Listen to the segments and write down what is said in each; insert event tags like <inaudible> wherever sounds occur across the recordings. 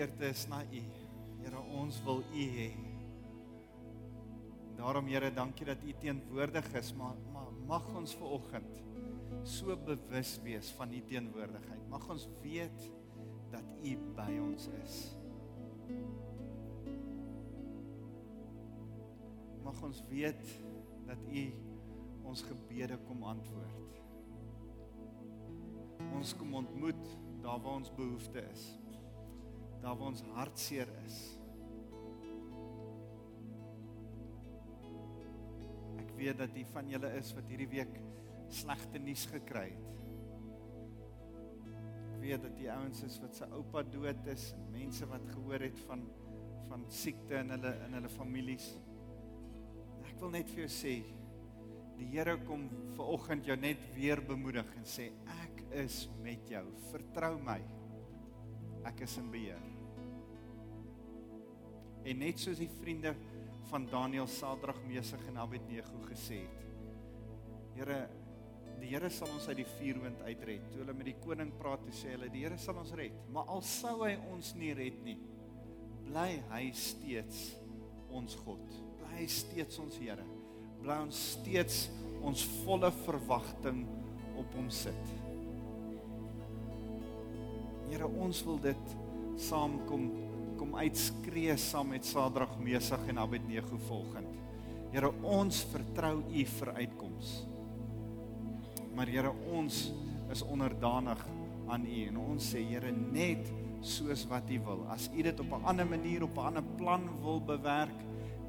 begeerte is na U. Here, ons wil U hê. Daarom Here, dankie dat U teenwoordig is, maar, maar mag ons ver oggend so bewus wees van U teenwoordigheid. Mag ons weet dat U by ons is. Mag ons weet dat U ons gebede kom antwoord. Ons kom ontmoet daar waar ons behoefte is. Daar waar ons hartseer is. Ek weet dat die van julle is wat hierdie week slegte nuus gekry het. Ek weet dat die ouens is wat se oupa dood is en mense wat gehoor het van van siekte in hulle in hulle families. Ek wil net vir jou sê die Here kom ver oggend jou net weer bemoedig en sê ek is met jou. Vertrou my. Ek is in beheer. En net soos die vriende van Daniël, Sadrag, Mesig en Abednego gesê het. Here, die Here sal ons uit die vuurwind uitred. Toe hulle met die koning praat, toe sê hulle die Here sal ons red. Maar al sou hy ons nie red nie, bly hy steeds ons God. Bly hy steeds ons Here. Bly ons steeds ons volle verwagting op hom sit. Here, ons wil dit saamkom kom uitskree saam met Sadrag, Mesig en Abednego volgend. Here, ons vertrou U vir uitkomste. Maar Here, ons is onderdanig aan U en ons sê Here net soos wat U wil. As U dit op 'n ander manier, op 'n ander plan wil bewerk,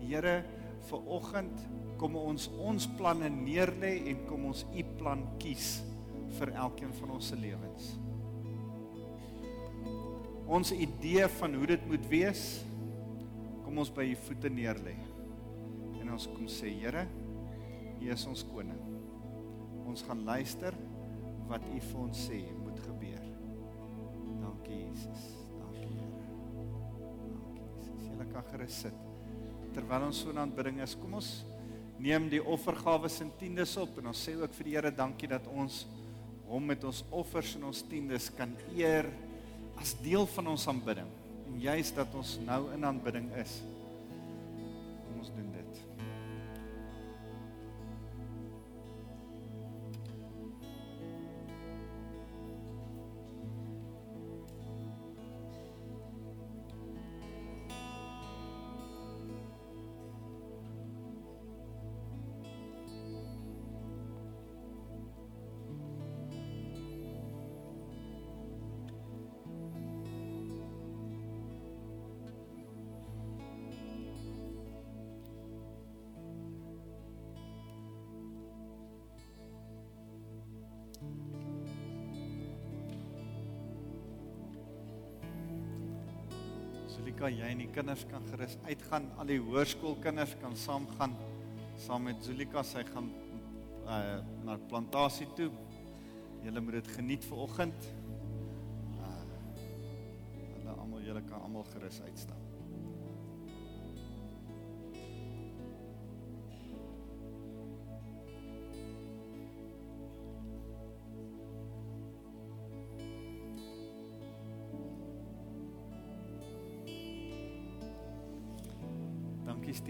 Here, vir oggend kom ons ons planne neerlê en kom ons U plan kies vir elkeen van ons se lewens. Ons idee van hoe dit moet wees, kom ons by U voete neerlê. En ons kom sê, Here, U is ons koning ons gaan luister wat U vir ons sê moet gebeur. Dankie Jesus. Dankie Here. Dankie Jesus. Julle kan gerus sit. Terwyl ons so in aanbidding is, kom ons neem die offergawe se tiendes op en ons sê ook vir die Here dankie dat ons hom met ons offers en ons tiendes kan eer as deel van ons aanbidding. En juist dat ons nou in aanbidding is. Zulika, jy en die kinders kan gerus uitgaan. Al die hoërskoolkinders kan saamgaan saam met Zulika. Sy gaan uh na plantasie toe. Julle moet dit geniet vir oggend. Uh hulle almal julle kan almal gerus uitstap.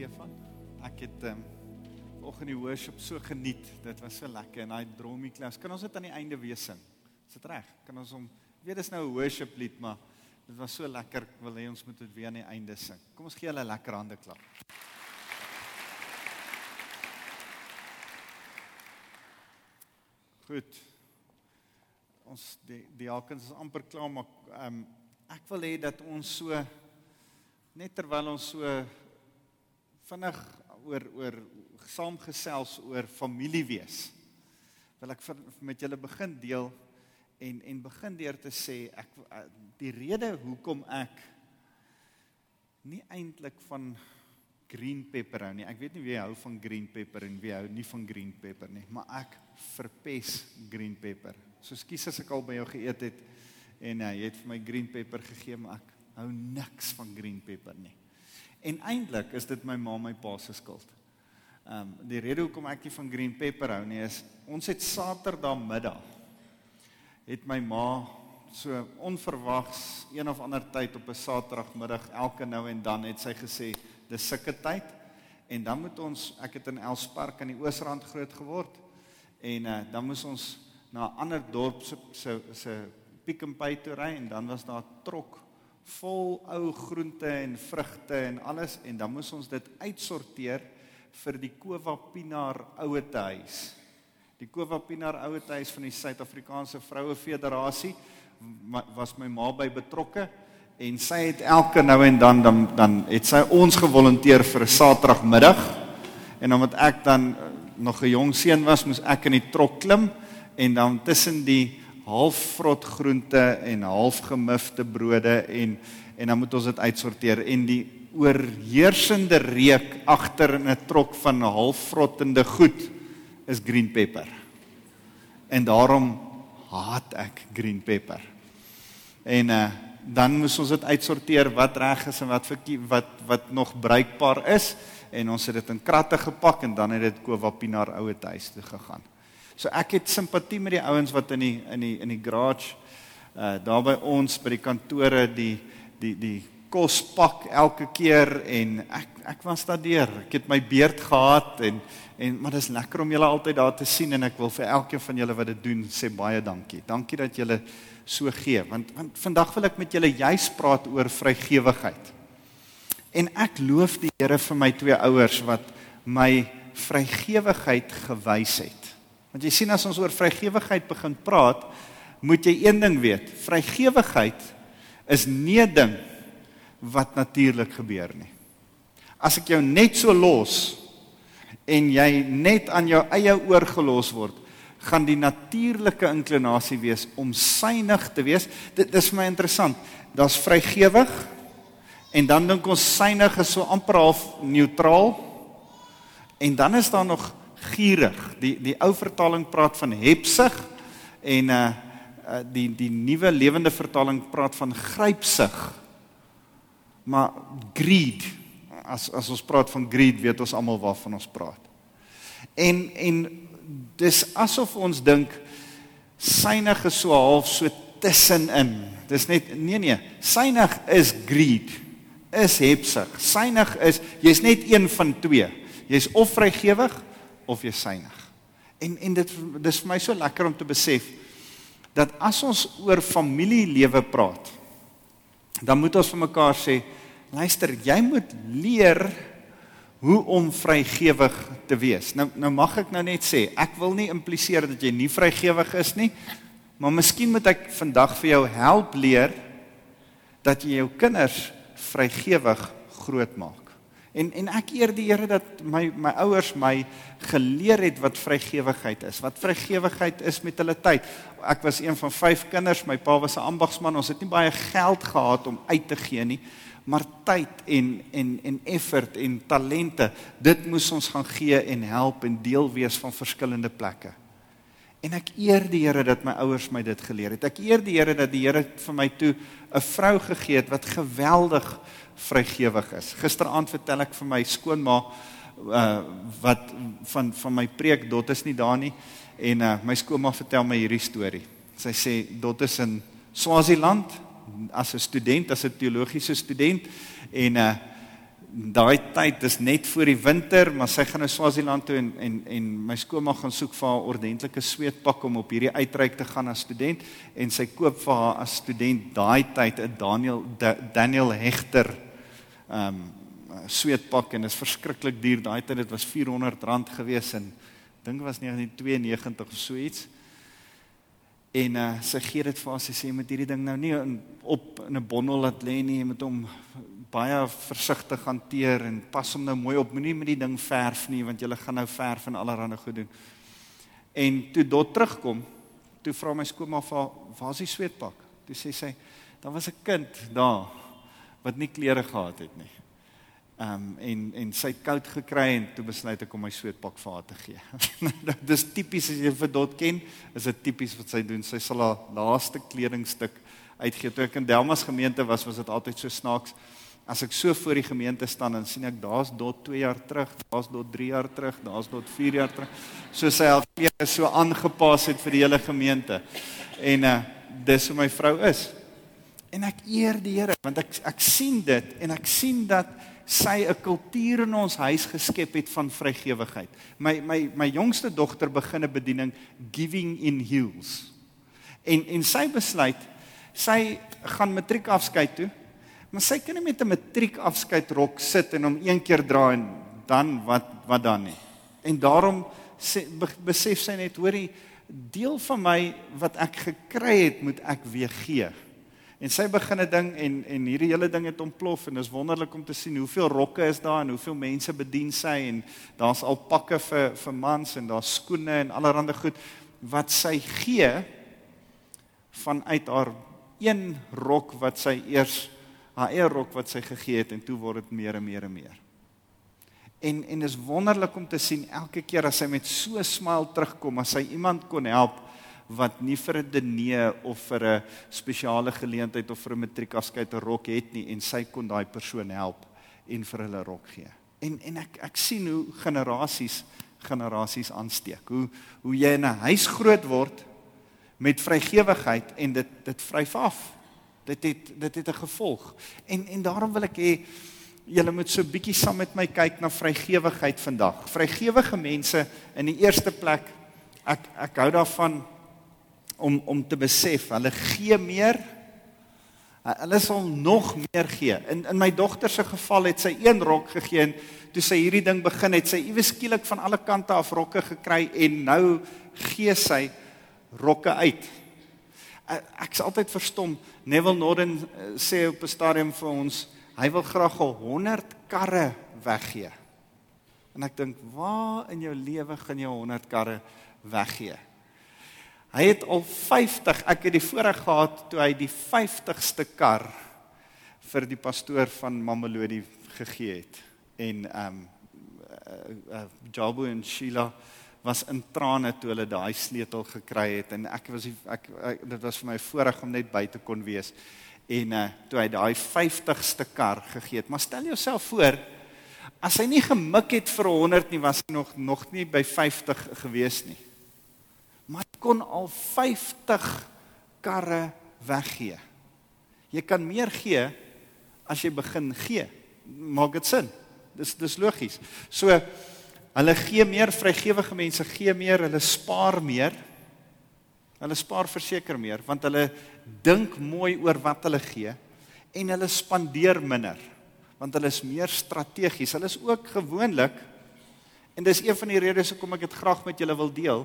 Stefan. Ek het ehm um, vanoggend die worship so geniet. Dit was so lekker en daai dromie klas. Kan ons dit aan die einde weer sing? Is dit reg? Kan ons hom weet dis nou 'n worship lied, maar dit was so lekker. Ek wil hê ons moet dit weer aan die einde sing. Kom ons gee hulle lekker hande klap. Goed. Ons die die alkens is amper klaar, maar ehm um, ek wil hê dat ons so net terwyl ons so vinnig oor oor saamgesels oor familie wees. Wil ek vir, met julle begin deel en en begin deur te sê ek die rede hoekom ek nie eintlik van green pepper hou nie. Ek weet nie wie hou van green pepper en wie hou nie van green pepper nie, maar ek verpes green pepper. So skus as ek al by jou geëet het en uh, jy het vir my green pepper gegee, maar ek hou niks van green pepper nie. En eintlik is dit my ma my pa se skuld. Ehm um, die rede hoekom ek nie van green pepper hou nie is ons het Saterdag middag het my ma So onverwags een of ander tyd op 'n Saterdagmiddag elke nou en dan het sy gesê dis sulke tyd en dan moet ons ek het in Elspark aan die Oosrand groot geword en uh, dan moes ons na 'n ander dorp se se se Pick n Pay toe ry en dan was daar trok vol ou groente en vrugte en alles en dan moes ons dit uitsorteer vir die Kova Pinaar ouete huis. Die Kova Pinaar ouete huis van die Suid-Afrikaanse Vroue Federasie was my ma by betrokke en sy het elke nou en dan dan dan het sy ons gevolonteer vir 'n Saterdagmiddag en omdat ek dan eh, nog 'n jong seun was, moes ek in die trok klim en dan tussen die halfvrot groente en halfgemifte brode en en dan moet ons dit uitsorteer en die oorheersende reuk agter in 'n trok van halfvrottende goed is green pepper. En daarom haat ek green pepper. En uh dan moes ons dit uitsorteer wat reg is en wat vir wat wat nog bruikbaar is en ons het dit in kratte gepak en dan het dit Kowapinaar oue huis toe gegaan. So ek het simpatie met die ouens wat in die in die in die garage uh daar by ons by die kantore die die die kos pak elke keer en ek ek was daardeur. Ek het my beerd gehad en en maar dis lekker om julle altyd daar te sien en ek wil vir elkeen van julle wat dit doen sê baie dankie. Dankie dat julle so gee want want vandag wil ek met julle juis praat oor vrygewigheid. En ek loof die Here vir my twee ouers wat my vrygewigheid gewys het. Want jy sien as ons oor vrygewigheid begin praat, moet jy een ding weet. Vrygewigheid is nie 'n ding wat natuurlik gebeur nie. As ek jou net so los en jy net aan jou eie oorgelos word, gaan die natuurlike inklinasie wees om synig te wees. Dit dis vir my interessant. Daar's vrygewig en dan dink ons synig is so amper half neutraal. En dan is daar nog gierig. Die die ou vertaling praat van hepsig en uh die die nuwe lewende vertaling praat van grypsig maar greed as as ons praat van greed weet ons almal waarvan ons praat. En en dis asof ons dink synig is so half so tussenin. Dis net nee nee, synig is greed. Is hepsig. Synig is jy's net een van twee. Jy's of vrygewig of jy's synig. En en dit dis vir my so lekker om te besef dat as ons oor familielewe praat, dan moet ons vir mekaar sê, luister, jy moet leer hoe om vrygewig te wees. Nou nou mag ek nou net sê, ek wil nie impliseer dat jy nie vrygewig is nie, maar miskien moet ek vandag vir jou help leer dat jy jou kinders vrygewig grootmaak. En en ek eer die Here dat my my ouers my geleer het wat vrygewigheid is. Wat vrygewigheid is met hulle tyd. Ek was een van 5 kinders. My pa was 'n ambagsman. Ons het nie baie geld gehad om uit te gee nie, maar tyd en en en effort en talente, dit moes ons gaan gee en help en deel wees van verskillende plekke. En ek eer die Here dat my ouers my dit geleer het. Ek eer die Here dat die Here vir my toe 'n vrou gegee het wat geweldig vrygewig is. Gisteraand vertel ek vir my skoonma uh wat van van my preek Dot is nie daar nie en uh my skoonma vertel my hierdie storie. Sy sê Dot is in Swaziland as 'n student, as 'n teologiese student en uh daai tyd is net voor die winter, maar sy gaan na Swaziland toe en en en my skoonma gaan soek vir haar ordentlike sweetpak om op hierdie uitreik te gaan as student en sy koop vir haar as student daai tyd 'n Daniel da, Daniel Hegter ehm um, sweetpak en dit is verskriklik duur daai tyd dit was R400 gewees en dink was 1992 of so iets. En uh, sy gee dit vir haar sy sê jy moet hierdie ding nou nie op in 'n bondel laat lê nie, jy moet hom baie versigtig hanteer en pas hom nou mooi op. Moenie met die ding verf nie want jy gaan nou verf en allerlei goed doen. En toe dot terugkom, toe vra my skoonma vir waar is die sweetpak? Toe sê sy, daar was 'n kind daar wat nie klere gehad het nie. Ehm um, en en sy het koud gekry en toe besluit ek om my sweetpak vir haar te gee. <laughs> Nou, dis tipies as jy vir dot ken, is dit tipies wat sy doen. Sy sal haar laaste kledingstuk uitgee. Toe ek in Delmas gemeente was, was dit altyd so snaaks as ek so voor die gemeente staan en sien ek daar's dot 2 jaar terug, daar's dot 3 jaar terug, daar's dot 4 jaar terug. So sy het klere so aangepas het vir die hele gemeente. En uh dis hoe my vrou is. En ek eer die Here want ek ek sien dit en ek sien dat sy 'n kultuur in ons huis geskep het van vrygewigheid. My my my jongste dogter begin 'n bediening Giving in Heels. En en sy besluit sy gaan matriekafskeid toe. Maar sy kan nie met 'n matriekafskeidrok sit en hom een keer dra en dan wat wat dan nie. En daarom sê, besef sy net hoorie deel van my wat ek gekry het moet ek weer gee. En sy begin 'n ding en en hierdie hele ding het ontplof en dit is wonderlik om te sien hoeveel rokke is daar en hoeveel mense bedien sy en daar's al pakke vir vir mans en daar's skoene en allerlei goed wat sy gee vanuit haar een rok wat sy eers haar eie rok wat sy gegee het en toe word dit meer en meer en meer. En en is wonderlik om te sien elke keer as sy met so 'n smile terugkom as sy iemand kon help wat nie vir 'n diner of vir 'n spesiale geleentheid of vir 'n matriekafskeid 'n rok het nie en sy kon daai persoon help en vir hulle rok gee. En en ek ek sien hoe generasies generasies aansteek. Hoe hoe jy in 'n huis groot word met vrygewigheid en dit dit vryf af. Dit het dit het 'n gevolg. En en daarom wil ek hê julle moet so bietjie saam met my kyk na vrygewigheid vandag. Vrygewige mense in die eerste plek ek ek hou daarvan om om te besef hulle gee meer hulle sal nog meer gee in in my dogter se geval het sy een rok gegee en toe sy hierdie ding begin het sy iewes skielik van alle kante af rokke gekry en nou gee sy rokke uit ek is altyd verstom Neville Norden eh, sê op 'n stadium vir ons hy wil graag 100 karre weggee en ek dink waar in jou lewe gaan jy 100 karre weggee Hy het al 50, ek het die voorreg gehad toe hy die 50ste kar vir die pastoor van Mamelodi gegee het. En ehm um, uh, uh, Jabu en Sheila was in trane toe hulle daai sleutel gekry het en ek was ek, ek dit was vir my voorreg om net by te kon wees. En uh, toe hy daai 50ste kar gegee het. Maar stel jouself voor as hy nie gemik het vir 100 nie, was hy nog nog nie by 50 gewees nie maar jy kon al 50 karre weggee. Jy kan meer gee as jy begin gee. Maak dit sin? Dis dis logies. So hulle gee meer vrygewige mense gee meer, hulle spaar meer. Hulle spaar verseker meer want hulle dink mooi oor wat hulle gee en hulle spandeer minder want hulle is meer strategies. Hulle is ook gewoonlik en dis een van die redes hoekom ek dit graag met julle wil deel.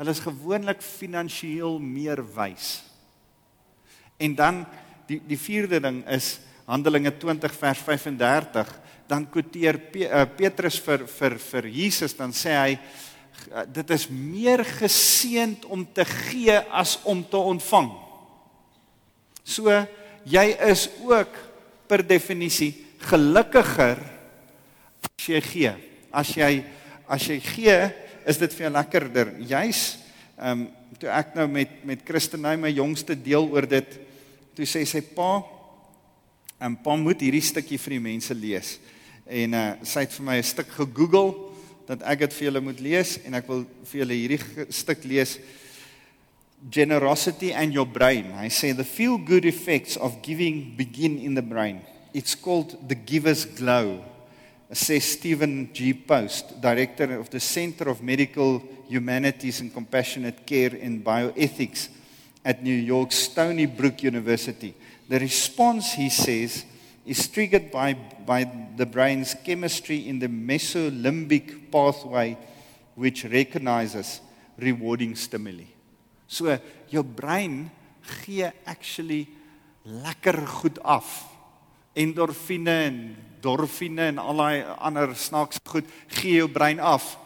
Hulle is gewoonlik finansiëel meer wys. En dan die die vierde ding is Handelinge 20 vers 35, dan quoteer eh, Petrus vir vir vir Jesus dan sê hy eh, dit is meer geseend om te gee as om te ontvang. So jy is ook per definisie gelukkiger as jy gee. As jy as jy gee, is dit vir jou lekkerder. Juis ehm um, toe ek nou met met Christenay my jongste deel oor dit, toe sê sy pa en pa moet hierdie stukkie vir die mense lees. En uh sy het vir my 'n stuk gegoogel dat ek dit vir julle moet lees en ek wil vir julle hierdie stuk lees Generosity and your brain. I say the feel good effects of giving begin in the brain. It's called the giver's glow says Stephen G. Post, director of the Center of Medical Humanities and Compassionate Care in Bioethics at New York's Stony Brook University. The response, he says, is triggered by, by the brain's chemistry in the mesolimbic pathway, which recognizes rewarding stimuli. So, your brain gee actually lekker goed af. Endorfine en dorfine en al daai ander snaaks goed gee jou brein af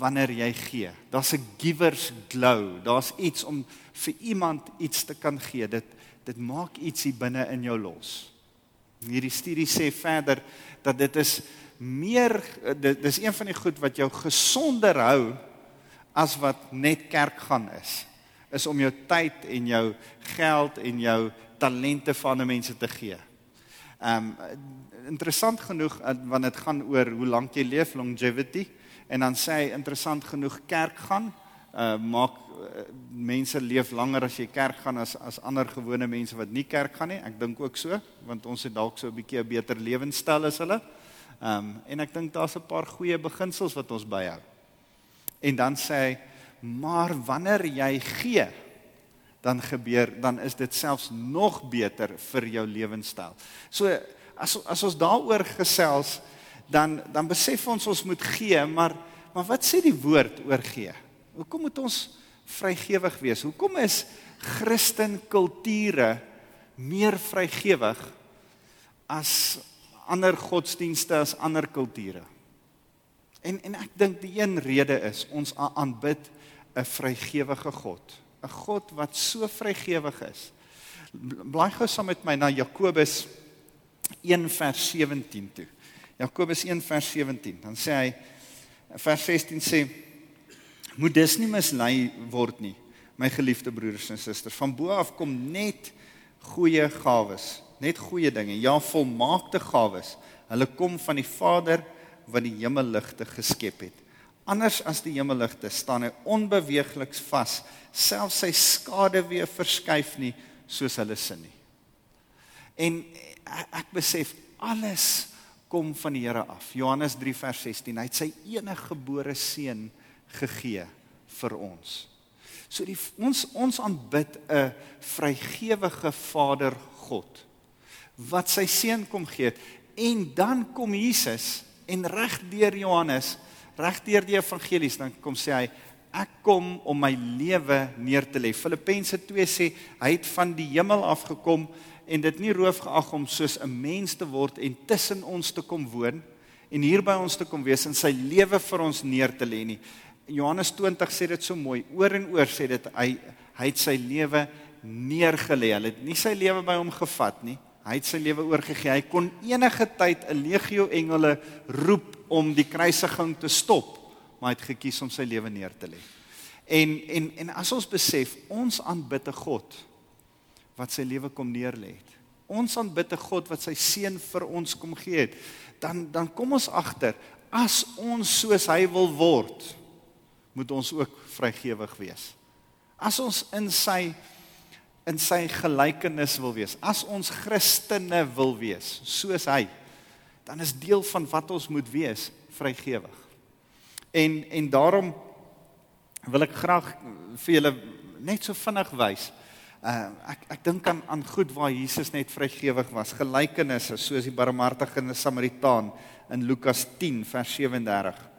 wanneer jy gee. Daar's 'n giver's glow. Daar's iets om vir iemand iets te kan gee. Dit dit maak ietsie binne in jou los. Hierdie studie sê verder dat dit is meer dit dis een van die goed wat jou gesonder hou as wat net kerk gaan is. Is om jou tyd en jou geld en jou talente vir ander mense te gee. Um, interessant genoeg eh, want dit gaan oor hoe lank jy leef longevity en dan sê hy interessant genoeg kerk gaan uh maak uh, mense leef langer as jy kerk gaan as as ander gewone mense wat nie kerk gaan nie. Ek dink ook so, want ons het dalk so 'n bietjie 'n beter lewenstyl as hulle. Ehm um, en ek dink daar's 'n paar goeie beginsels wat ons byhou. En dan sê hy, maar wanneer jy gee, dan gebeur dan is dit selfs nog beter vir jou lewenstyl. So as as ons daaroor gesels, dan dan besef ons ons moet gee, maar maar wat sê die woord oor gee? Hoekom moet ons vrygewig wees? Hoekom is Christen kulture meer vrygewig as ander godsdienste as ander kulture? En en ek dink die een rede is ons aanbid 'n vrygewige God, 'n God wat so vrygewig is. Blaai gou saam met my na Jakobus 1 vers 17 toe. Jakobus 1 vers 17. Dan sê hy vers 16 sê moet dis nie mislei word nie, my geliefde broers en susters. Van bo af kom net goeie gawes, net goeie dinge, ja volmaakte gawes. Hulle kom van die Vader wat die hemelligte geskep het. Anders as die hemelligte staan hy onbeweeglik vas, selfs sy skade weer verskuif nie soos hulle sin nie. En ek besef alles kom van die Here af. Johannes 3 vers 16. Hy het sy enige gebore seun gegee vir ons. So die ons ons aanbid 'n vrygewige Vader God wat sy seun kom gee en dan kom Jesus en reg deur Johannes, reg deur die evangelies dan kom sê hy ek kom om my lewe neer te lê. Filippense 2 sê hy het van die hemel af gekom en dit nie roof geag om soos 'n mens te word en tussen ons te kom woon en hier by ons te kom wees en sy lewe vir ons neer te lê nie. Johannes 20 sê dit so mooi. Oor en oor sê dit hy hy het sy lewe neergelê. Hy het nie sy lewe by hom gevat nie. Hy het sy lewe oorgegee. Hy kon enige tyd 'n legio engele roep om die kruisiging te stop, maar hy het gekies om sy lewe neer te lê. En en en as ons besef, ons aanbid 'n God wat sy lewe kom neerlê het. Ons aanbid 'n God wat sy seun vir ons kom gee het. Dan dan kom ons agter as ons soos hy wil word, moet ons ook vrygewig wees. As ons in sy in sy gelykenis wil wees, as ons Christene wil wees soos hy, dan is deel van wat ons moet wees vrygewig. En en daarom wil ek graag vir julle net so vinnig wys. Uh ek ek dink aan aan goed waar Jesus net vrygewig was. Gelykenisse soos die barmhartige Samaritaan in Lukas 10 vers 37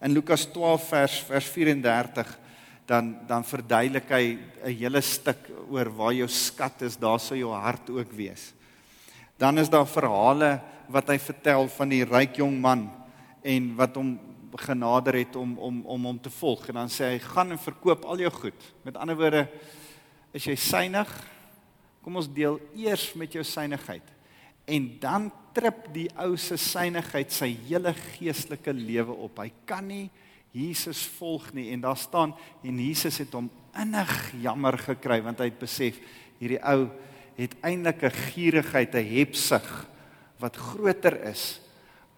in Lukas 12 vers vers 34 dan dan verduidelik hy 'n hele stuk oor waar jou skat is, daar sou jou hart ook wees. Dan is daar verhale wat hy vertel van die ryk jong man en wat hom genader het om om om hom te volg en dan sê hy gaan en verkoop al jou goed. Met ander woorde is jy synig? Kom ons deel eers met jou synigheid. En dan trip die ou se synigheid sy hele geestelike lewe op. Hy kan nie Jesus volg nie en daar staan en Jesus het hom innig jammer gekry want hy het besef hierdie ou het eintlik 'n gierigheid, 'n hebsug wat groter is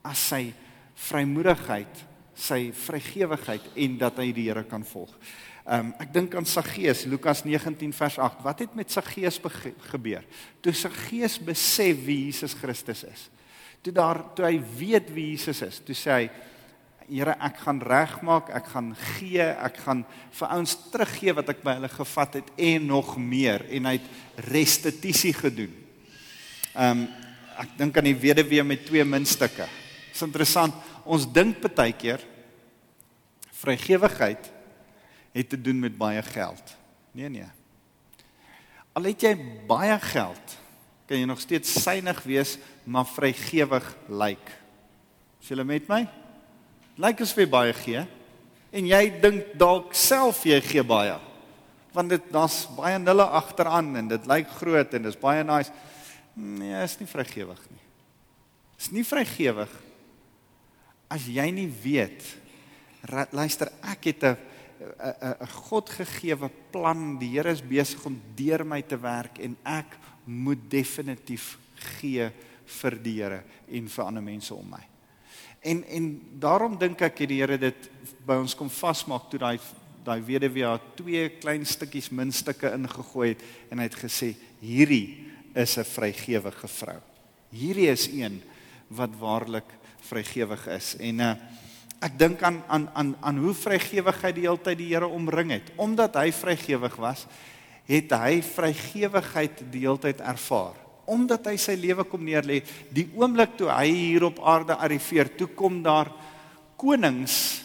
as sy vrymoedigheid, sy vrygewigheid en dat hy die Here kan volg. Ehm um, ek dink aan Saggeus Lukas 19 vers 8. Wat het met Saggeus gebeur? Toe Saggeus besef wie Jesus Christus is. Toe daar toe hy weet wie Jesus is, toe sê hy Here, ek gaan regmaak, ek gaan gee, ek gaan vir ouens teruggee wat ek by hulle gevat het en nog meer en hy het restituisie gedoen. Ehm um, ek dink aan die weduwee met twee muntstukke. Dis interessant. Ons dink baie keer vrygewigheid het te doen met baie geld. Nee nee. Al het jy baie geld, kan jy nog steeds synig wees, maar vrygewig lyk. Is jy met my? Lyk as jy baie gee en jy dink dalk self jy gee baie. Want dit daar's baie nulle agteraan en dit lyk groot en dis baie nice. Nee, is nie vrygewig nie. Is nie vrygewig as jy nie weet luister ek het 'n 'n 'n Godgegewe plan. Die Here is besig om deur my te werk en ek moet definitief gee vir die Here en vir ander mense om my. En en daarom dink ek die Here dit by ons kom vasmaak toe daai daai weduwee haar twee klein stukkies muntstukke ingegooi het en hy het gesê hierdie is 'n vrygewige vrou. Hierdie is een wat waarlik vrygewig is. En uh, ek dink aan aan aan aan hoe vrygewigheid die hele tyd die Here omring het. Omdat hy vrygewig was, het hy vrygewigheid die hele tyd ervaar. Omdat hy sy lewe kom neerlê, die oomblik toe hy hier op aarde arriveer, toe kom daar konings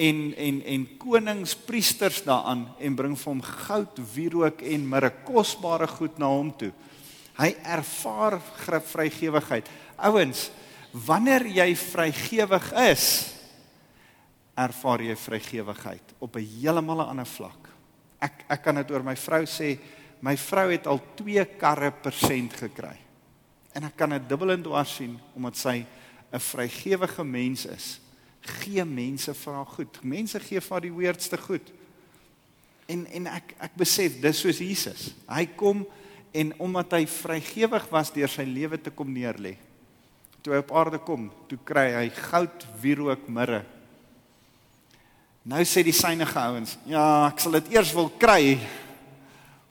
en en en koningspriesters daaraan en bring vir hom goud, wierook en mirre, kosbare goed na hom toe. Hy ervaar vrygewigheid. Ouens, wanneer jy vrygewig is, ervaar jy vrygewigheid op 'n heeltemal ander vlak. Ek ek kan dit oor my vrou sê, my vrou het al 2 karre persent gekry. En ek kan dit dubbel en dwars sien omdat sy 'n vrygewige mens is gee mense vir haar goed. Mense gee vir haar die weirdste goed. En en ek ek besef dis soos Jesus. Hy kom en omdat hy vrygewig was deur sy lewe te kom neerlê. Toe hy op aarde kom, toe kry hy goud, wierook, mirre. Nou sê die synige ouens, ja, ek sal dit eers wil kry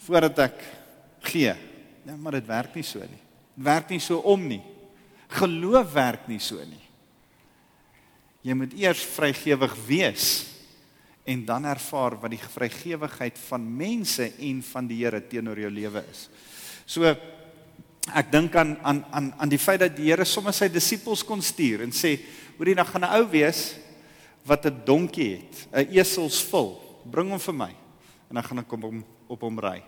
voordat ek gee. Ja, maar dit werk nie so nie. Dit werk nie so om nie. Geloof werk nie so nie. Jy moet eers vrygewig wees en dan ervaar wat die vrygewigheid van mense en van die Here teenoor jou lewe is. So ek dink aan aan aan aan die feit dat die Here sommer sy disippels kon stuur en sê, "Hoorie, dan gaan 'n ou wees wat 'n donkie het, 'n esels vul. Bring hom vir my." En dan gaan ek hom op hom ry.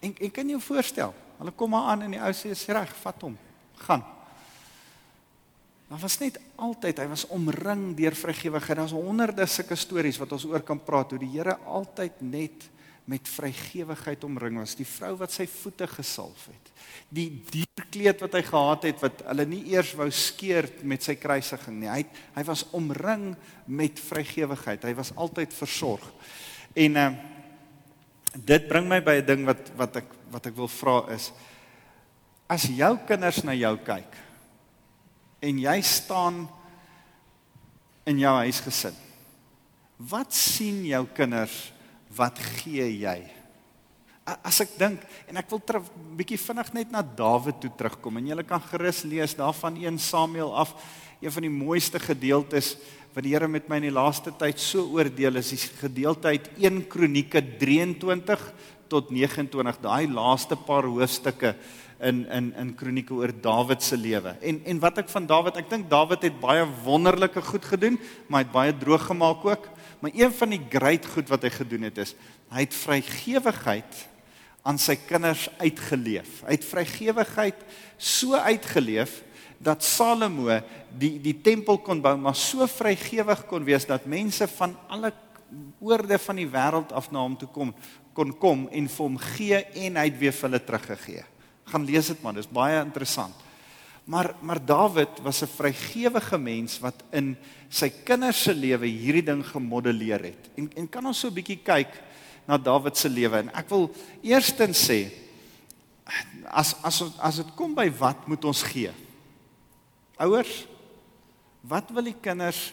En en kan jy jou voorstel? Hulle kom maar aan en die ou sê, "Reg, vat hom. Gaan." Maar was net altyd, hy was omring deur vrygewigheid. Daar's honderde sulke stories wat ons oor kan praat hoe die Here altyd net met vrygewigheid omring was. Die vrou wat sy voete gesalf het. Die dierkleed wat hy gehad het wat hulle nie eers wou skeer met sy kruisiging nie. Hy hy was omring met vrygewigheid. Hy was altyd versorg. En uh dit bring my by 'n ding wat wat ek wat ek wil vra is as jou kinders na jou kyk en jy staan in jou huisgesin. Wat sien jou kinders? Wat gee jy? As ek dink en ek wil 'n bietjie vinnig net na Dawid toe terugkom en jy kan gerus lees daarvan 1 Samuel af, een van die mooiste gedeeltes wat die Here met my in die laaste tyd so oordeel is, die gedeelte uit 1 Kronieke 23 tot 29, daai laaste paar hoofstukke in in in kronieke oor Dawid se lewe. En en wat ek van Dawid, ek dink Dawid het baie wonderlike goed gedoen, maar hy het baie droog gemaak ook. Maar een van die groot goed wat hy gedoen het is, hy het vrygewigheid aan sy kinders uitgeleef. Hy het vrygewigheid so uitgeleef dat Salomo die die tempel kon bou, maar so vrygewig kon wees dat mense van alle oorde van die wêreld af na hom toe kom kon kom en vir hom gee en hy het weer vir hulle teruggegee gaan lees dit man, dis baie interessant. Maar maar Dawid was 'n vrygewige mens wat in sy kinders se lewe hierdie ding gemodelleer het. En en kan ons so 'n bietjie kyk na Dawid se lewe en ek wil eerstens sê as as as dit kom by wat moet ons gee? Ouers, wat wil die kinders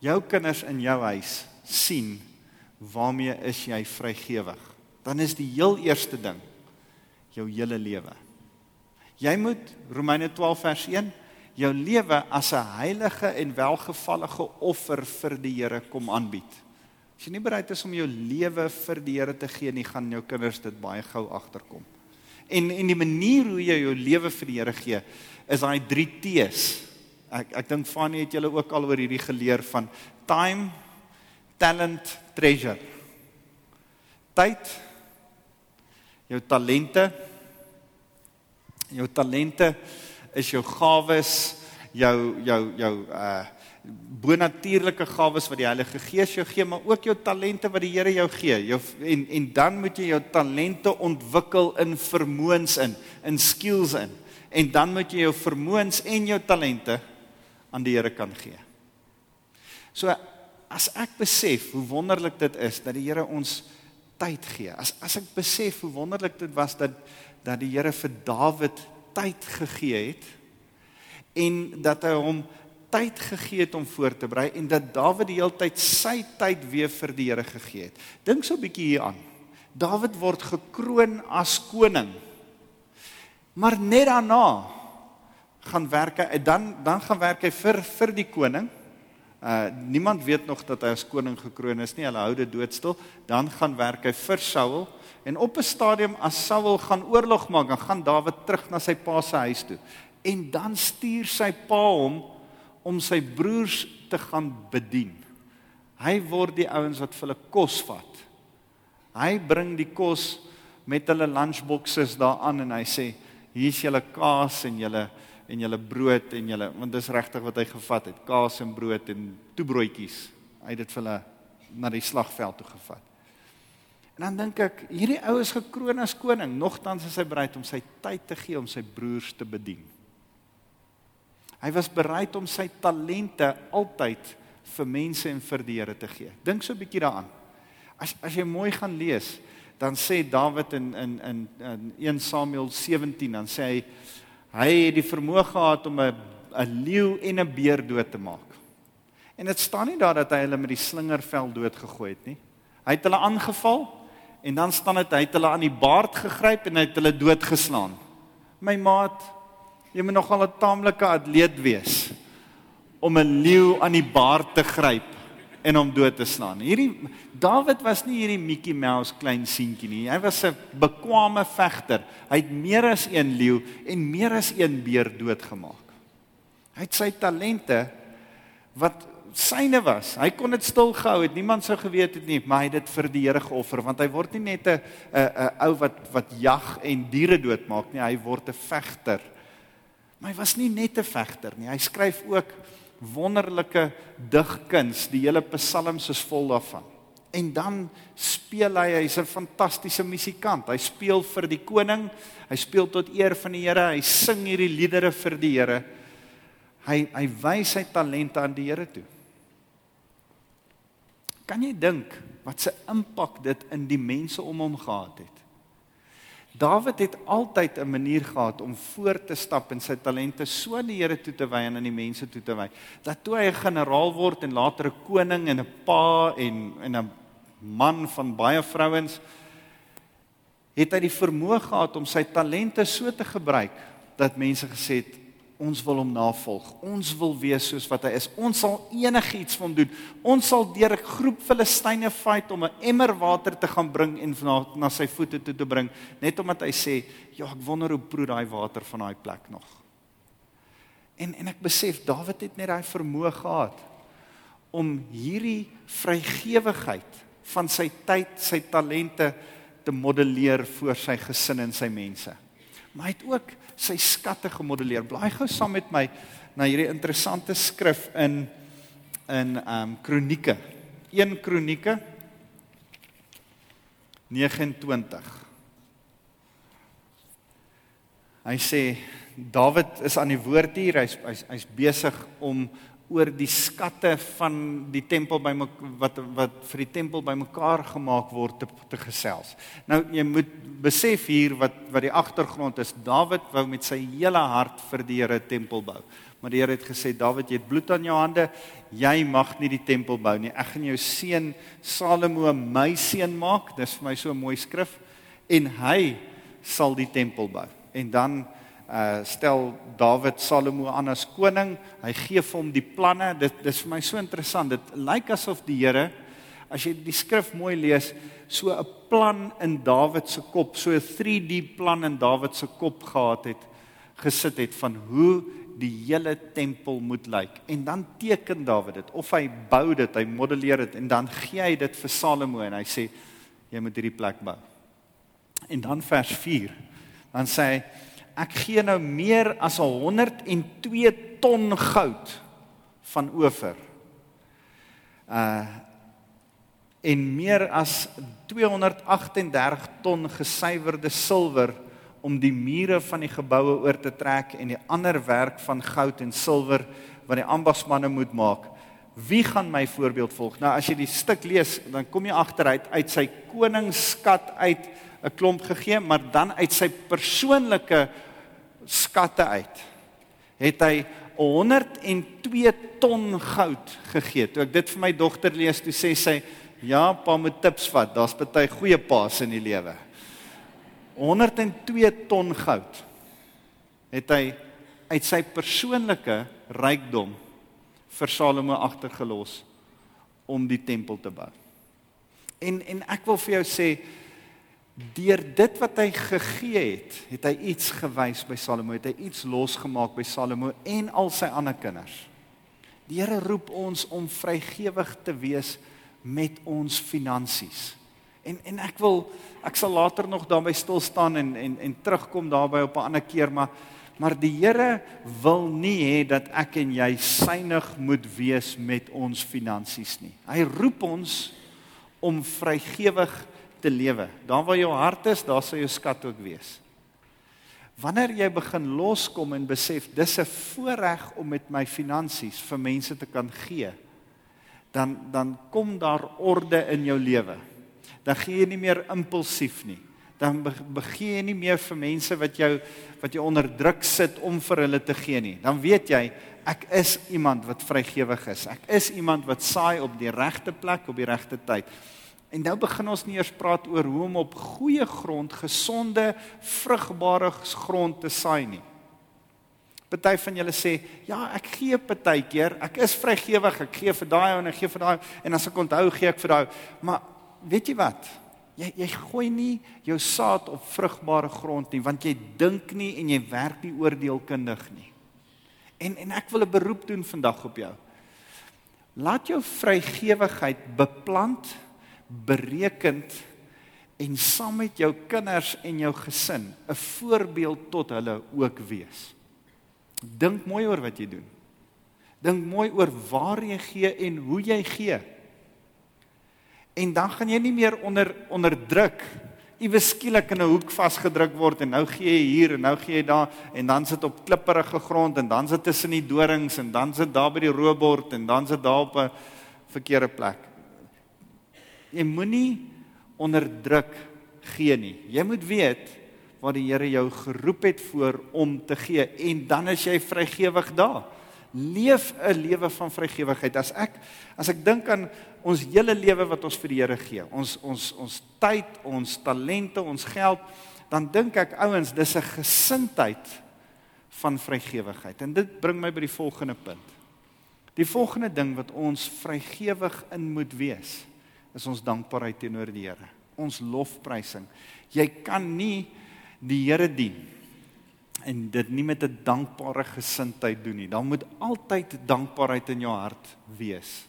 jou kinders in jou huis sien? Waarmee is jy vrygewig? Dan is die heel eerste ding jou hele lewe. Jy moet Romeine 12 vers 1 jou lewe as 'n heilige en welgevallige offer vir die Here kom aanbied. As jy nie bereid is om jou lewe vir die Here te gee nie, gaan jou kinders dit baie gou agterkom. En en die manier hoe jy jou lewe vir die Here gee, is daai 3 T's. Ek ek dink Fanny het julle ook al oor hierdie geleer van time, talent, treasure. Tyd, jou talente jou talente is jou gawes jou jou jou uh bonatuurlike gawes wat die Heilige Gees jou gee maar ook jou talente wat die Here jou gee jou en en dan moet jy jou talente ontwikkel in vermoëns in in skills in en dan moet jy jou vermoëns en jou talente aan die Here kan gee. So as ek besef hoe wonderlik dit is dat die Here ons tyd gee. As as ek besef hoe wonderlik dit was dat dat die Here vir Dawid tyd gegee het en dat hy hom tyd gegee het om voor te berei en dat Dawid die hele tyd sy tyd weer vir die Here gegee het. Dink so 'n bietjie hier aan. Dawid word gekroon as koning. Maar net daarna gaan werk hy dan dan gaan werk hy vir vir die koning. Uh niemand weet nog dat hy as koning gekroon is nie. Hulle hou dit doodstil. Dan gaan werk hy vir Saul en op 'n stadium as Saul gaan oorlog maak, dan gaan Dawid terug na sy pa se huis toe. En dan stuur sy pa hom om sy broers te gaan bedien. Hy word die ouens wat vir hulle kos vat. Hy bring die kos met hulle lunchboxes daaraan en hy sê hier's julle kaas en julle en julle brood en julle want dis regtig wat hy gevat het, kaas en brood en toebroodjies. Hy het dit vir hulle na die slagveld toe gevat. En dan dink ek, hierdie ou is gekroon as koning, nogtans is hy bereid om sy tyd te gee om sy broers te bedien. Hy was bereid om sy talente altyd vir mense en vir die Here te gee. Dink so 'n bietjie daaraan. As as jy mooi gaan lees, dan sê Dawid in in in in 1 Samuel 17 dan sê hy hy het die vermoë gehad om 'n 'n leeu en 'n beer dood te maak. En dit staan nie daar dat hy hulle met die slingervel doodgegooi het nie. Hy het hulle aangeval en dan staan dit hy het hulle aan die baard gegryp en hy het hulle doodgeslaan. My maat, Jy moet nogal 'n taamlike atleet wees om 'n leeu aan die baard te gryp en hom dood te slaan. Hierdie Dawid was nie hierdie Mickey Mouse klein seentjie nie. Hy was 'n bekwame vegter. Hy het meer as een leeu en meer as een beer doodgemaak. Hy het sy talente wat syne was. Hy kon dit stil gehou het. Niemand sou geweet het nie, maar hy het dit vir die Here geoffer want hy word nie net 'n 'n 'n ou wat wat jag en diere doodmaak nie. Hy word 'n vegter Maar hy was nie net 'n vegter nie. Hy skryf ook wonderlike digkuns. Die hele psalms is vol daarvan. En dan speel hy, hy's 'n fantastiese musikant. Hy speel vir die koning. Hy speel tot eer van die Here. Hy sing hierdie liedere vir die Here. Hy hy wys sy talente aan die Here toe. Kan jy dink wat 'n impak dit in die mense om hom gehad het? Dawid het altyd 'n manier gehad om voor te stap en sy talente so aan die Here toe te wy en aan die mense toe te wy. Dat toe hy 'n generaal word en later 'n koning en 'n pa en en 'n man van baie vrouens het hy die vermoë gehad om sy talente so te gebruik dat mense gesê het ons wil hom navolg. Ons wil wees soos wat hy is. Ons sal enigiets vir hom doen. Ons sal deur 'n groep Filistyne fight om 'n emmer water te gaan bring en na, na sy voete toe te bring, net omdat hy sê, "Ja, ek wonder hoe proe daai water van daai plek nog." En en ek besef Dawid het net daai vermoë gehad om hierdie vrygewigheid van sy tyd, sy talente te modelleer vir sy gesin en sy mense. Maar hy het ook sy skatte gemodelleer. Blaai gou saam met my na hierdie interessante skrif in in ehm um, Kronieke. 1 Kronieke 29. Hy sê Dawid is aan die woord hier. Hy's hy's hy's besig om oor die skatte van die tempel by wat wat vir die tempel bymekaar gemaak word te, te gesels. Nou jy moet besef hier wat wat die agtergrond is. Dawid wou met sy hele hart vir die Here 'n tempel bou. Maar die Here het gesê Dawid, jy het bloed aan jou hande. Jy mag nie die tempel bou nie. Ek gaan jou seun Salomo my seun maak. Dis vir my so 'n mooi skrif en hy sal die tempel bou. En dan uh stel Dawid Salomo aan as koning. Hy gee vir hom die planne. Dit dis vir my so interessant. Dit lyk asof die Here as jy die skrif mooi lees, so 'n plan in Dawid se kop, so 'n 3D plan in Dawid se kop gehad het, gesit het van hoe die hele tempel moet lyk. En dan teken Dawid dit of hy bou dit, hy modelleer dit en dan gee hy dit vir Salomo en hy sê jy moet hierdie plek bou. En dan vers 4. Dan sê hy ek gee nou meer as 102 ton goud van oor. Uh en meer as 238 ton gesuiwerde silwer om die mure van die geboue oor te trek en die ander werk van goud en silwer wat die ambagsmanne moet maak. Wie gaan my voorbeeld volg? Nou as jy die stuk lees, dan kom jy agteruit uit sy koningskat uit 'n klomp gegee, maar dan uit sy persoonlike skatte uit het hy 102 ton goud gegee. Toe ek dit vir my dogter lees, toe sê sy, "Ja, pa moet tips vat. Daar's baie goeie paas in die lewe." 102 ton goud het hy uit sy persoonlike rykdom vir Salomo agtergelos om die tempel te bou. En en ek wil vir jou sê deur dit wat hy gegee het, het hy iets gewys by Salomo, het hy iets losgemaak by Salomo en al sy ander kinders. Die Here roep ons om vrygewig te wees met ons finansies. En en ek wil ek sal later nog daarby stil staan en en en terugkom daarby op 'n ander keer, maar maar die Here wil nie hê dat ek en jy synig moet wees met ons finansies nie. Hy roep ons om vrygewig te lewe. Daar waar jou hart is, daar sal jou skat ook wees. Wanneer jy begin loskom en besef dis 'n voorreg om met my finansies vir mense te kan gee, dan dan kom daar orde in jou lewe. Dan gee jy nie meer impulsief nie. Dan begee jy nie meer vir mense wat jou wat jou onder druk sit om vir hulle te gee nie. Dan weet jy ek is iemand wat vrygewig is. Ek is iemand wat saai op die regte plek op die regte tyd. En nou begin ons nie eers praat oor hoe om op goeie grond, gesonde, vrugbare grond te saai nie. Party van julle sê, "Ja, ek gee partykeer, ek is vrygewig, ek gee vir daai en ek gee vir daai en as ek onthou gee ek vir daai." Maar weet jy wat? Jy jy gooi nie jou saad op vrugbare grond nie, want jy dink nie en jy werk nie oordeelkundig nie. En en ek wil 'n beroep doen vandag op jou. Laat jou vrygewigheid beplant berekend en saam met jou kinders en jou gesin 'n voorbeeld tot hulle ook wees. Dink mooi oor wat jy doen. Dink mooi oor waar jy gee en hoe jy gee. En dan gaan jy nie meer onder onder druk iewes skielik in 'n hoek vasgedruk word en nou gee jy hier en nou gee jy daar en dan sit op klipprige grond en dan sit tussen die dorings en dan sit daar by die roebord en dan sit daar op 'n verkeerde plek. Jy moenie onderdruk gee nie. Jy moet weet wat die Here jou geroep het voor om te gee en dan is jy vrygewig daar. Leef 'n lewe van vrygewigheid. As ek as ek dink aan ons hele lewe wat ons vir die Here gee, ons ons ons tyd, ons talente, ons geld, dan dink ek ouens, dis 'n gesindheid van vrygewigheid. En dit bring my by die volgende punt. Die volgende ding wat ons vrygewig in moet wees is ons dankbaarheid teenoor die Here. Ons lofprysing. Jy kan nie die Here dien en dit nie met 'n dankbare gesindheid doen nie. Dan moet altyd dankbaarheid in jou hart wees.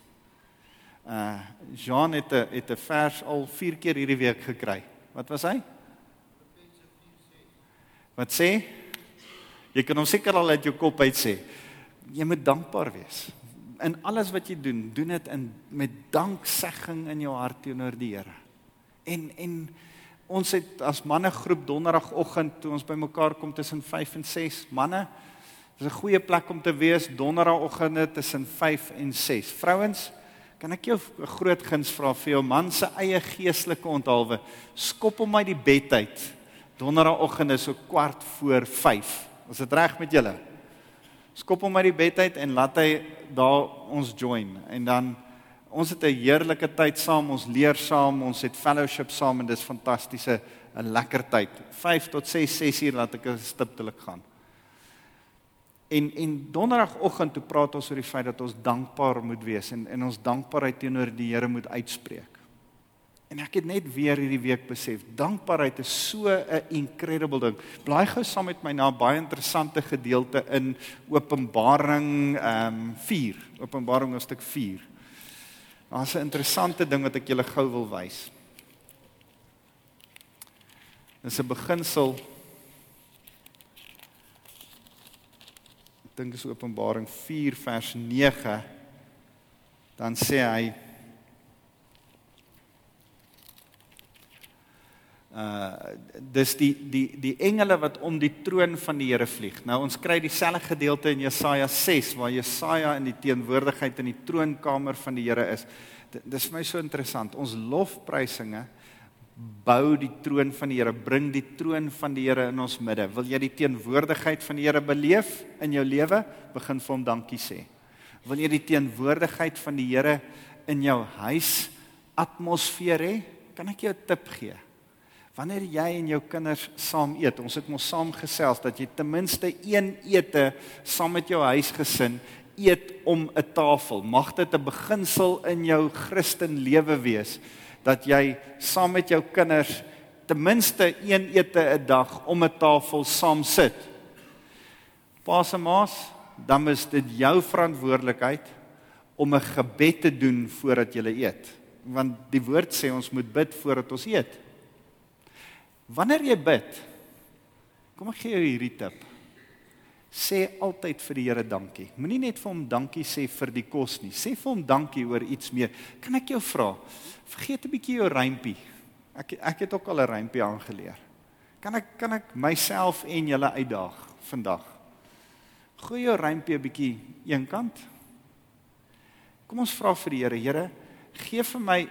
Uh Jean het 'n het 'n vers al 4 keer hierdie week gekry. Wat was hy? Wat sê? Jy kan hom seker al uit jou kop uit sê. Jy moet dankbaar wees in alles wat jy doen, doen dit in met danksegging in jou hart teenoor die Here. En en ons het as manne groep donderdagoggend toe ons bymekaar kom tussen 5 en 6 manne. Dis 'n goeie plek om te wees donderdagoggende tussen 5 en 6. Vrouens, kan ek jou 'n groot guns vra vir jou man se eie geestelike onthaalwe? Skop hom uit die bed uit. Donderdagoggende so kwart voor 5. Is dit reg met julle? Skop hom uit die bed uit en laat hy daar ons join en dan ons het 'n heerlike tyd saam, ons leer saam, ons het fellowship saam en dis fantastiese 'n lekker tyd. 5 tot 6 6 uur laat ek stiptelik gaan. En en donderdagoggend toe praat ons oor die feit dat ons dankbaar moet wees en en ons dankbaarheid teenoor die Here moet uitspreek. En ek het net weer hierdie week besef, dankbaarheid is so 'n incredible ding. Blaai gou saam met my na 'n baie interessante gedeelte in Openbaring ehm um, 4, Openbaring hoofstuk 4. Daar's 'n interessante ding wat ek julle gou wil wys. Dis 'n beginsel. Ek dink dis Openbaring 4 vers 9. Dan sê hy Uh dis die die die engele wat om die troon van die Here vlieg. Nou ons kry dieselfde gedeelte in Jesaja 6 waar Jesaja in die teenwoordigheid in die troonkamer van die Here is. D dis vir my so interessant. Ons lofprysinge bou die troon van die Here, bring die troon van die Here in ons midde. Wil jy die teenwoordigheid van die Here beleef in jou lewe? Begin vir hom dankie sê. Wil jy die teenwoordigheid van die Here in jou huis atmosfeer hê? Kan ek jou 'n tip gee? Wanneer jy en jou kinders saam eet, ons het mos saam gesels dat jy ten minste een ete saam met jou huisgesin eet om 'n tafel. Mag dit 'n beginsel in jou Christen lewe wees dat jy saam met jou kinders ten minste een ete 'n dag om 'n tafel saam sit. Paas en maas, dan is dit jou verantwoordelikheid om 'n gebed te doen voordat jy eet. Want die woord sê ons moet bid voordat ons eet. Wanneer jy bid, kom ek gee jou hierdie tip. Sê altyd vir die Here dankie. Moenie net vir hom dankie sê vir die kos nie. Sê vir hom dankie oor iets meer. Kan ek jou vra? vergeet 'n bietjie jou rympie. Ek ek het ook al 'n rympie aangeleer. Kan ek kan ek myself en julle uitdaag vandag? Gooi jou rympie 'n bietjie eenkant. Kom ons vra vir die Here, Here, gee vir my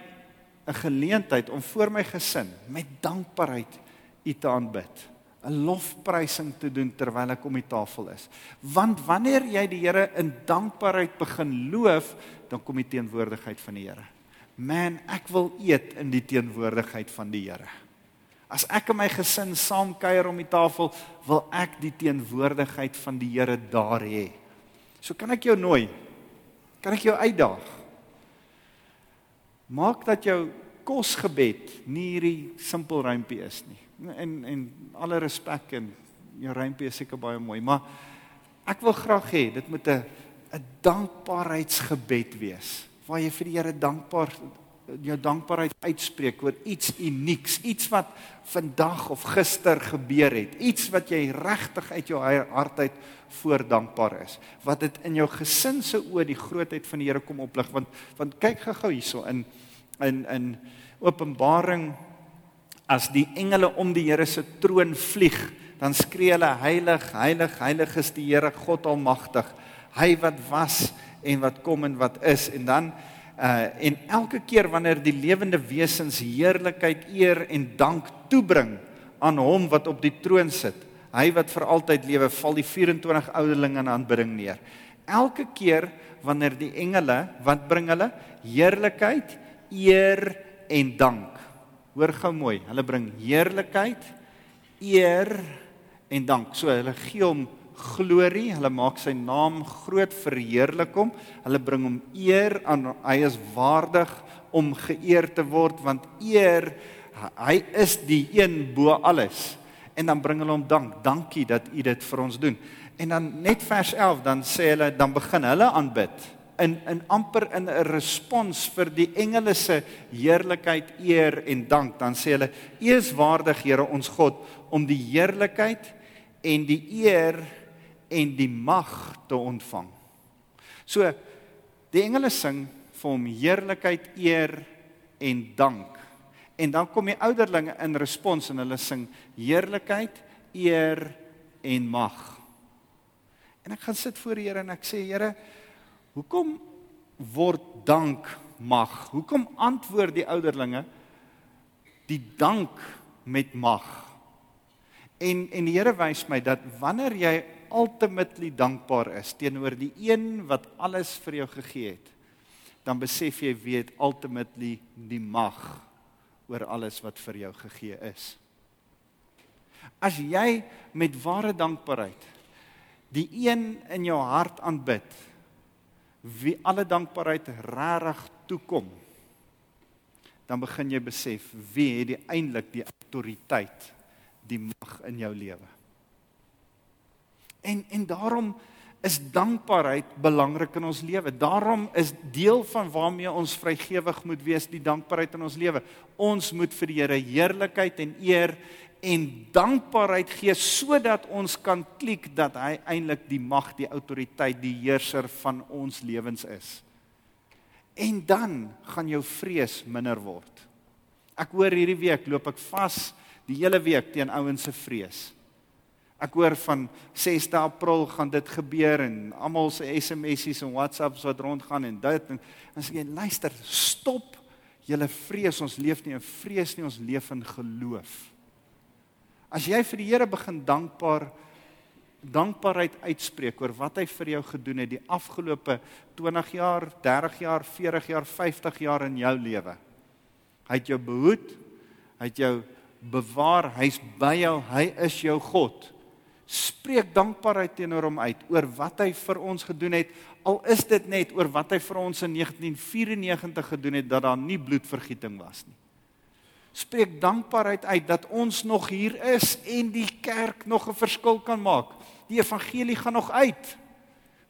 'n geleentheid om voor my gesin met dankbaarheid U te aanbid. 'n lofprysing te doen terwyl ek om die tafel is. Want wanneer jy die Here in dankbaarheid begin loof, dan kom die teenwoordigheid van die Here. Man, ek wil eet in die teenwoordigheid van die Here. As ek en my gesin saam kuier om die tafel, wil ek die teenwoordigheid van die Here daar hê. So kan ek jou nooi. Kan ek jou uitdaag? Maak dat jou kosgebed nie hierdie simpel rympie is nie. En en alle respek en jou rympie is seker baie mooi, maar ek wil graag hê dit moet 'n 'n dankbaarheidsgebed wees waar jy vir die Here dankbaar jou dankbaarheid uitspreek oor iets unieks, iets wat vandag of gister gebeur het, iets wat jy regtig uit jou hart uit voor dankbaar is. Wat dit in jou gesin se oë die grootheid van die Here kom oplig want want kyk gou-gou hierso in in in Openbaring as die engele om die Here se troon vlieg, dan skree hulle heilig, heilig, heilig is die Here God almagtig. Hy wat was en wat kom en wat is en dan uh en elke keer wanneer die lewende wesens heerlikheid, eer en dank toebring aan hom wat op die troon sit, hy wat vir altyd lewe, val die 24 ouderlinge in aanbidding neer. Elke keer wanneer die engele wat bring hulle heerlikheid, eer en dank. Hoor gou mooi, hulle bring heerlikheid, eer en dank. So hulle gee hom glorie, hulle maak sy naam groot, verheerlik hom. Hulle bring hom eer aan. Hy is waardig om geëer te word want eer hy is die een bo alles. En dan bring hulle hom dank. Dankie dat u dit vir ons doen. En dan net vers 11 dan sê hulle dan begin hulle aanbid in in amper in 'n respons vir die engele se heerlikheid, eer en dank. Dan sê hulle: "U is waardig, Here ons God, om die heerlikheid en die eer en die mag te ontvang. So die engele sing vir hom heerlikheid, eer en dank. En dan kom die ouderlinge in respons en hulle sing heerlikheid, eer en mag. En ek gaan sit voor die Here en ek sê Here, hoekom word dank mag? Hoekom antwoord die ouderlinge die dank met mag? En en die Here wys my dat wanneer jy ultimately dankbaar is teenoor die een wat alles vir jou gegee het, dan besef jy weet ultimately die mag oor alles wat vir jou gegee is. As jy met ware dankbaarheid die een in jou hart aanbid wie alle dankbaarheid regtig toekom, dan begin jy besef wie het die eintlik die autoriteit, die mag in jou lewe. En en daarom is dankbaarheid belangrik in ons lewe. Daarom is deel van waarmee ons vrygewig moet wees die dankbaarheid in ons lewe. Ons moet vir die Here heerlikheid en eer en dankbaarheid gee sodat ons kan klik dat hy eintlik die mag, die autoriteit, die heerser van ons lewens is. En dan gaan jou vrees minder word. Ek hoor hierdie week loop ek vas die hele week teen ouens se vrees. Ek hoor van 6de April gaan dit gebeur en almal se SMS'ies en WhatsApps wat rondgaan en dit en as jy luister, stop Julle vrees ons leef nie in vrees nie, ons leef in geloof. As jy vir die Here begin dankbaar dankbaarheid uitspreek oor wat hy vir jou gedoen het die afgelope 20 jaar, 30 jaar, 40 jaar, 50 jaar in jou lewe. Hy het jou behoed, hy het jou bewaar, hy's by jou, hy is jou God. Spreek dankbaarheid teenoor hom uit oor wat hy vir ons gedoen het. Al is dit net oor wat hy vir ons in 1994 gedoen het dat daar nie bloedvergieting was nie. Spreek dankbaarheid uit dat ons nog hier is en die kerk nog 'n verskil kan maak. Die evangelie gaan nog uit.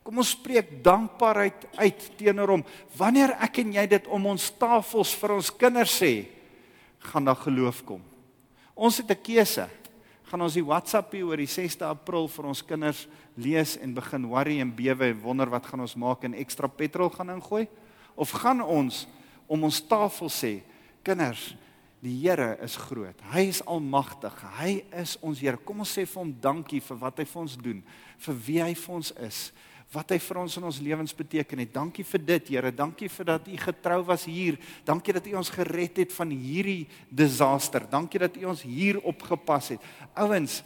Kom ons spreek dankbaarheid uit teenoor hom. Wanneer ek en jy dit om ons tafels vir ons kinders sê, gaan daar geloof kom. Ons het 'n keuse. Gaan ons die WhatsAppie oor die 6de April vir ons kinders lees en begin worry en bewe en wonder wat gaan ons maak en ekstra petrol gaan ingooi? Of gaan ons om ons tafel sê, kinders, die Here is groot. Hy is almagtig. Hy is ons Here. Kom ons sê vir hom dankie vir wat hy vir ons doen, vir wie hy vir ons is wat hy vir ons in ons lewens beteken het. Dankie vir dit, Here. Dankie vir dat u getrou was hier. Dankie dat u ons gered het van hierdie disaster. Dankie dat u ons hier opgepas het. Ouens,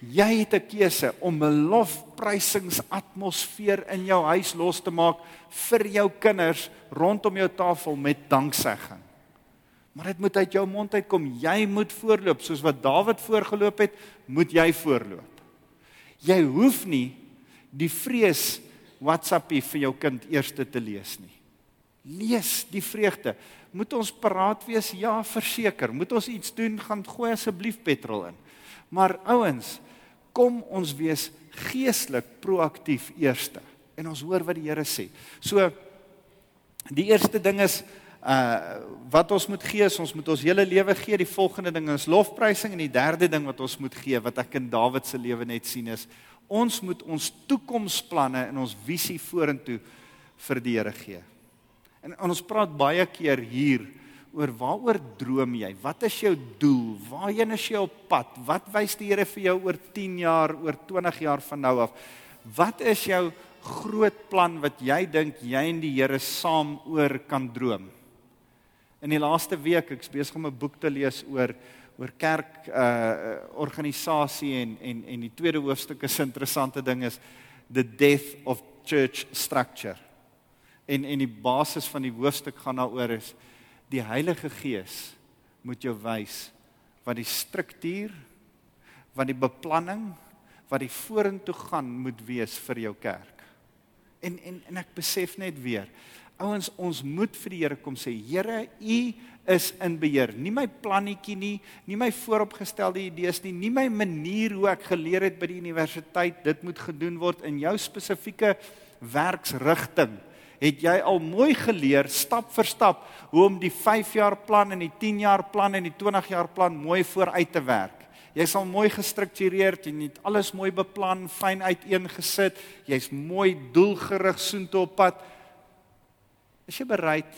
jy het 'n keuse om 'n lofprysingsatmosfeer in jou huis los te maak vir jou kinders rondom jou tafel met danksegging. Maar dit moet uit jou mond uitkom. Jy moet voorloop soos wat Dawid voorgeloop het, moet jy voorloop. Jy hoef nie die vrees WhatsAppie vir jou kind eerste te lees nie. Lees die vreugde. Moet ons paraat wees? Ja, verseker. Moet ons iets doen? Gaan gooi asseblief petrol in. Maar ouens, kom ons wees geestelik proaktief eerste. En ons hoor wat die Here sê. So die eerste ding is uh wat ons moet gee is ons moet ons hele lewe gee. Die volgende ding is lofprysing en die derde ding wat ons moet gee wat ek in Dawid se lewe net sien is ons moet ons toekomsplanne en ons visie vorentoe vir die Here gee. En, en ons praat baie keer hier oor waaroor droom jy? Wat is jou doel? Waarheen is jy op pad? Wat wys die Here vir jou oor 10 jaar, oor 20 jaar van nou af? Wat is jou groot plan wat jy dink jy en die Here saam oor kan droom? In die laaste week ek's besig om 'n boek te lees oor oor kerk uh organisasie en en en die tweede hoofstuk is 'n interessante ding is the death of church structure. En en die basis van die hoofstuk gaan daaroor is die Heilige Gees moet jou wys wat die struktuur wat die beplanning wat die vorentoe gaan moet wees vir jou kerk. En en en ek besef net weer Ouens, ons moet vir die Here kom sê, Here, U is in beheer. Nie my plannetjie nie, nie my vooropgestelde idees nie, nie my manier hoe ek geleer het by die universiteit dit moet gedoen word in jou spesifieke werksrigting. Het jy al mooi geleer stap vir stap hoe om die 5 jaar plan en die 10 jaar plan en die 20 jaar plan mooi vooruit te werk? Jy's al mooi gestruktureerd, jy het alles mooi beplan, fyn uiteengesit. Jy's mooi doelgerig soontoe op pad. Is jy bereid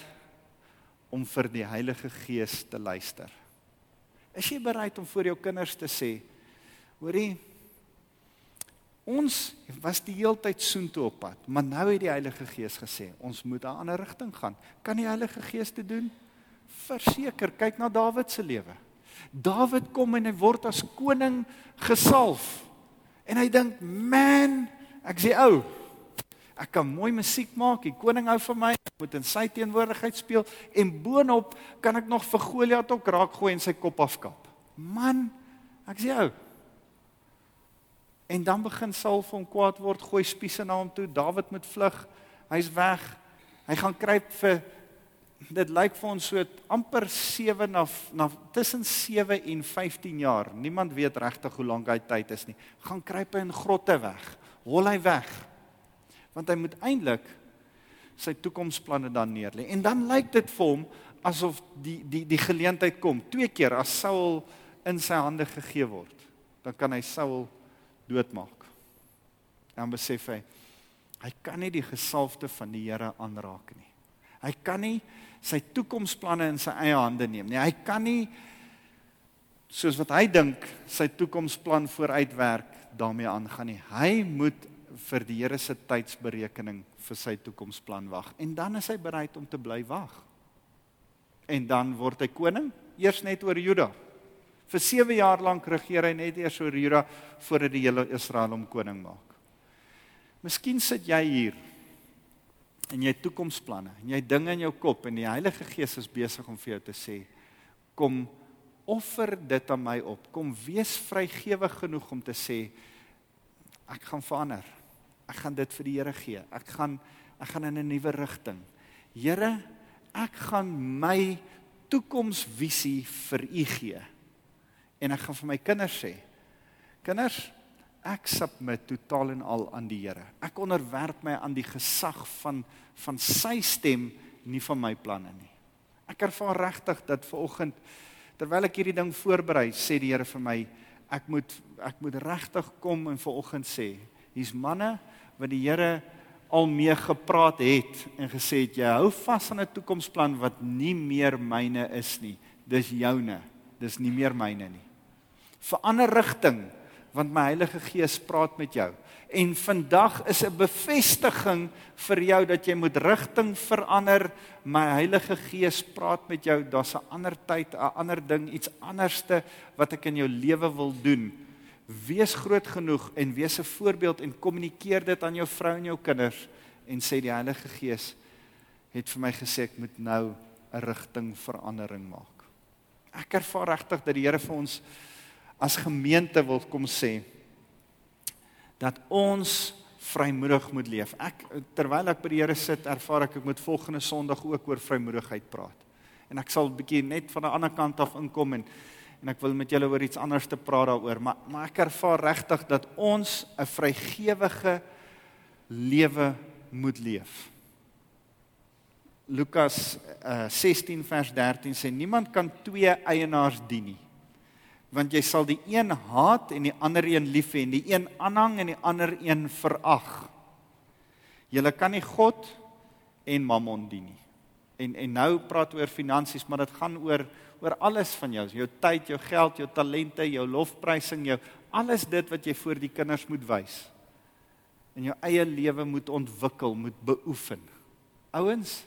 om vir die Heilige Gees te luister? Is jy bereid om vir jou kinders te sê: "Hoorie, ons was die heeltyd soontoe op pad, maar nou het die Heilige Gees gesê ons moet 'n ander rigting gaan." Kan die Heilige Gees dit doen? Verseker, kyk na Dawid se lewe. Dawid kom en hy word as koning gesalf. En hy dink, "Man, ek sê ou, Ek kan mooi musiek maak. Die koning hou van my. Ek moet in sy teenwoordigheid speel en boonop kan ek nog vir Goliat ook raak gooi en sy kop afkap. Man, ek sê jou. En dan begin Saul van kwaad word, gooi spiese na hom toe. Dawid moet vlug. Hy's weg. Hy gaan kruip vir dit lyk vir ons so amper 7 na na tussen 7 en 15 jaar. Niemand weet regtig hoe lank hy tyd is nie. Gaan kruip hy in grotte weg. Hol hy weg want hy moet eintlik sy toekomsplanne dan neerlê. En dan lyk dit vir hom asof die die die geleentheid kom. Twee keer as Saul in sy hande gegee word, dan kan hy Saul doodmaak. Dan besef hy hy kan nie die gesalfde van die Here aanraak nie. Hy kan nie sy toekomsplanne in sy eie hande neem nie. Hy kan nie soos wat hy dink sy toekomsplan vooruitwerk daarmee aangaan nie. Hy moet vir die Here se tydsberekening vir sy toekomsplan wag en dan is hy bereid om te bly wag. en dan word hy koning, eers net oor Juda. Vir 7 jaar lank regeer hy net eers oor Juda voordat die hele Israel hom koning maak. Miskien sit jy hier en jy het toekomsplanne en jy dinge in jou kop en die Heilige Gees is besig om vir jou te sê kom offer dit aan my op. Kom wees vrygewig genoeg om te sê ek gaan verander. Ek gaan dit vir die Here gee. Ek gaan ek gaan in 'n nuwe rigting. Here, ek gaan my toekomsvisie vir U gee. En ek gaan vir my kinders sê: Kinders, ek submit totaal en al aan die Here. Ek onderwerp my aan die gesag van van sy stem, nie van my planne nie. Ek ervaar regtig dat ver oggend terwyl ek hierdie ding voorberei, sê die Here vir my, ek moet ek moet regtig kom en ver oggend sê, hier's manne wat die Here al mee gepraat het en gesê het jy hou vas aan 'n toekomsplan wat nie meer myne is nie. Dis joune. Dis nie meer myne nie. Verander rigting want my Heilige Gees praat met jou. En vandag is 'n bevestiging vir jou dat jy moet rigting verander. My Heilige Gees praat met jou. Daar's 'n ander tyd, 'n ander ding, iets anderste wat ek in jou lewe wil doen. Wees groot genoeg en wees 'n voorbeeld en kommunikeer dit aan jou vrou en jou kinders en sê die Heilige Gees het vir my gesê ek moet nou 'n rigting verandering maak. Ek ervaar regtig dat die Here vir ons as gemeente wil kom sê dat ons vrymoedig moet leef. Ek terwyl ek by die Here sit, ervaar ek ek moet volgende Sondag ook oor vrymoedigheid praat. En ek sal 'n bietjie net van 'n ander kant af inkom en en ek wil met julle oor iets anders te praat daaroor, maar maar ek ervaar regtig dat ons 'n vrygewige lewe moet leef. Lukas uh, 16 vers 13 sê niemand kan twee eienaars dien nie want jy sal die een haat en die ander een lief hê en die een aanhang en die ander een verag. Jy kan nie God en Mammon dien nie. En en nou praat oor finansies, maar dit gaan oor oor alles van jou, jou tyd, jou geld, jou talente, jou lofprysing, jou alles dit wat jy voor die kinders moet wys. In jou eie lewe moet ontwikkel, moet beoefen. Ouens,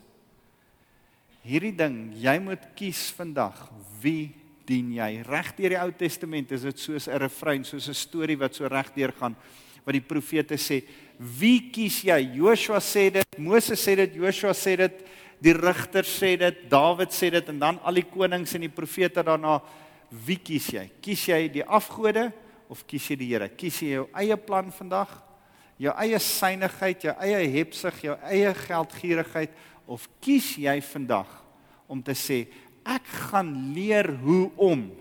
hierdie ding, jy moet kies vandag wie dien jy? Reg deur die Ou Testament is dit soos 'n refrein, soos 'n storie wat so reg deur gaan wat die profete sê, "Wie kies jy?" Joshua sê dit, Moses sê dit, Joshua sê dit, die rigters sê dit, Dawid sê dit en dan al die konings en die profete daarna, "Wie kies jy? Kies jy die afgode of kies jy die Here? Kies jy jou eie plan vandag? Jou eie synigheid, jou eie hebsug, jou eie geldgierigheid of kies jy vandag om te sê ek gaan leer hoe om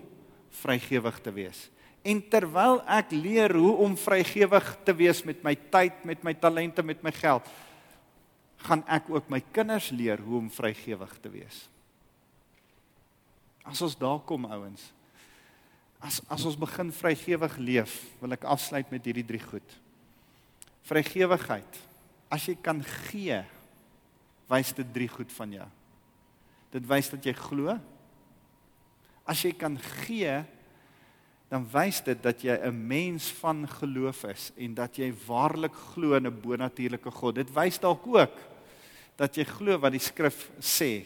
vrygewig te wees. En terwyl ek leer hoe om vrygewig te wees met my tyd, met my talente, met my geld, gaan ek ook my kinders leer hoe om vrygewig te wees. As ons daar kom ouens. As as ons begin vrygewig leef, wil ek afsluit met hierdie drie goed. Vrygewigheid. As jy kan gee, wys dit drie goed van jou. Dit wys dat jy glo. As jy kan gee, dan wys dit dat jy 'n mens van geloof is en dat jy waarlik glo in 'n bonatuurlike God. Dit wys dalk ook dat jy glo wat die skrif sê.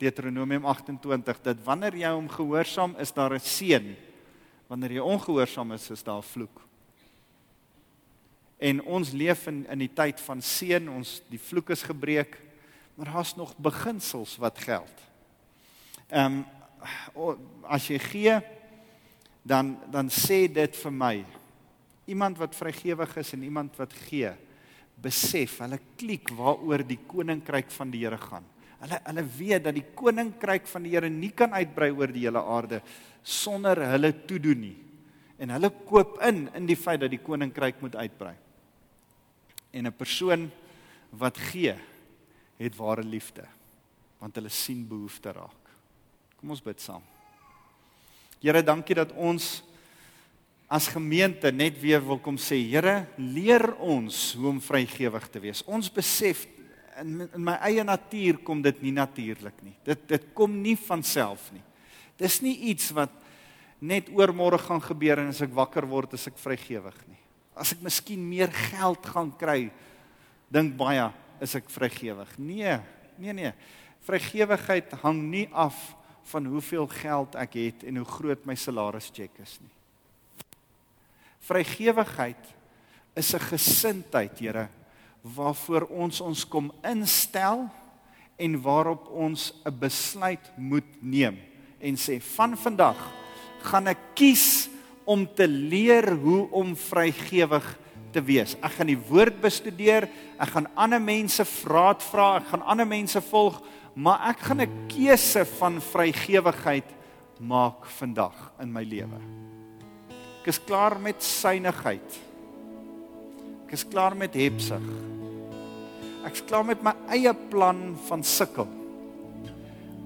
Deuteronomium 28 dat wanneer jy hom gehoorsaam is daar 'n seën. Wanneer jy ongehoorsaam is, is daar 'n vloek. En ons leef in in die tyd van seën, ons die vloek is gebreek maar daar's nog beginsels wat geld. Ehm um, as jy gee dan dan sê dit vir my iemand wat vrygewig is en iemand wat gee besef hulle klik waaroor die koninkryk van die Here gaan. Hulle hulle weet dat die koninkryk van die Here nie kan uitbrei oor die hele aarde sonder hulle toedoen nie. En hulle koop in in die feit dat die koninkryk moet uitbrei. En 'n persoon wat gee het ware liefde want hulle sien behoefte raak. Kom ons bid saam. Here, dankie dat ons as gemeente net weer wil kom sê, Here, leer ons hoe om vrygewig te wees. Ons besef in, in my eie natuur kom dit nie natuurlik nie. Dit dit kom nie van self nie. Dis nie iets wat net oormôre gaan gebeur en as ek wakker word as ek vrygewig nie. As ek miskien meer geld gaan kry, dink baie is ek vrygewig. Nee, nee nee. Vrygewigheid hang nie af van hoeveel geld ek het en hoe groot my salarischeck is nie. Vrygewigheid is 'n gesindheid, Here, waarvoor ons ons kom instel en waarop ons 'n besluit moet neem en sê van vandag gaan ek kies om te leer hoe om vrygewig te wees. Ek gaan die woord bestudeer, ek gaan ander mense vraat vra, ek gaan ander mense volg, maar ek gaan 'n keuse van vrygewigheid maak vandag in my lewe. Ek is klaar met synigheid. Ek is klaar met hebsig. Ek is klaar met my eie plan van sukkel.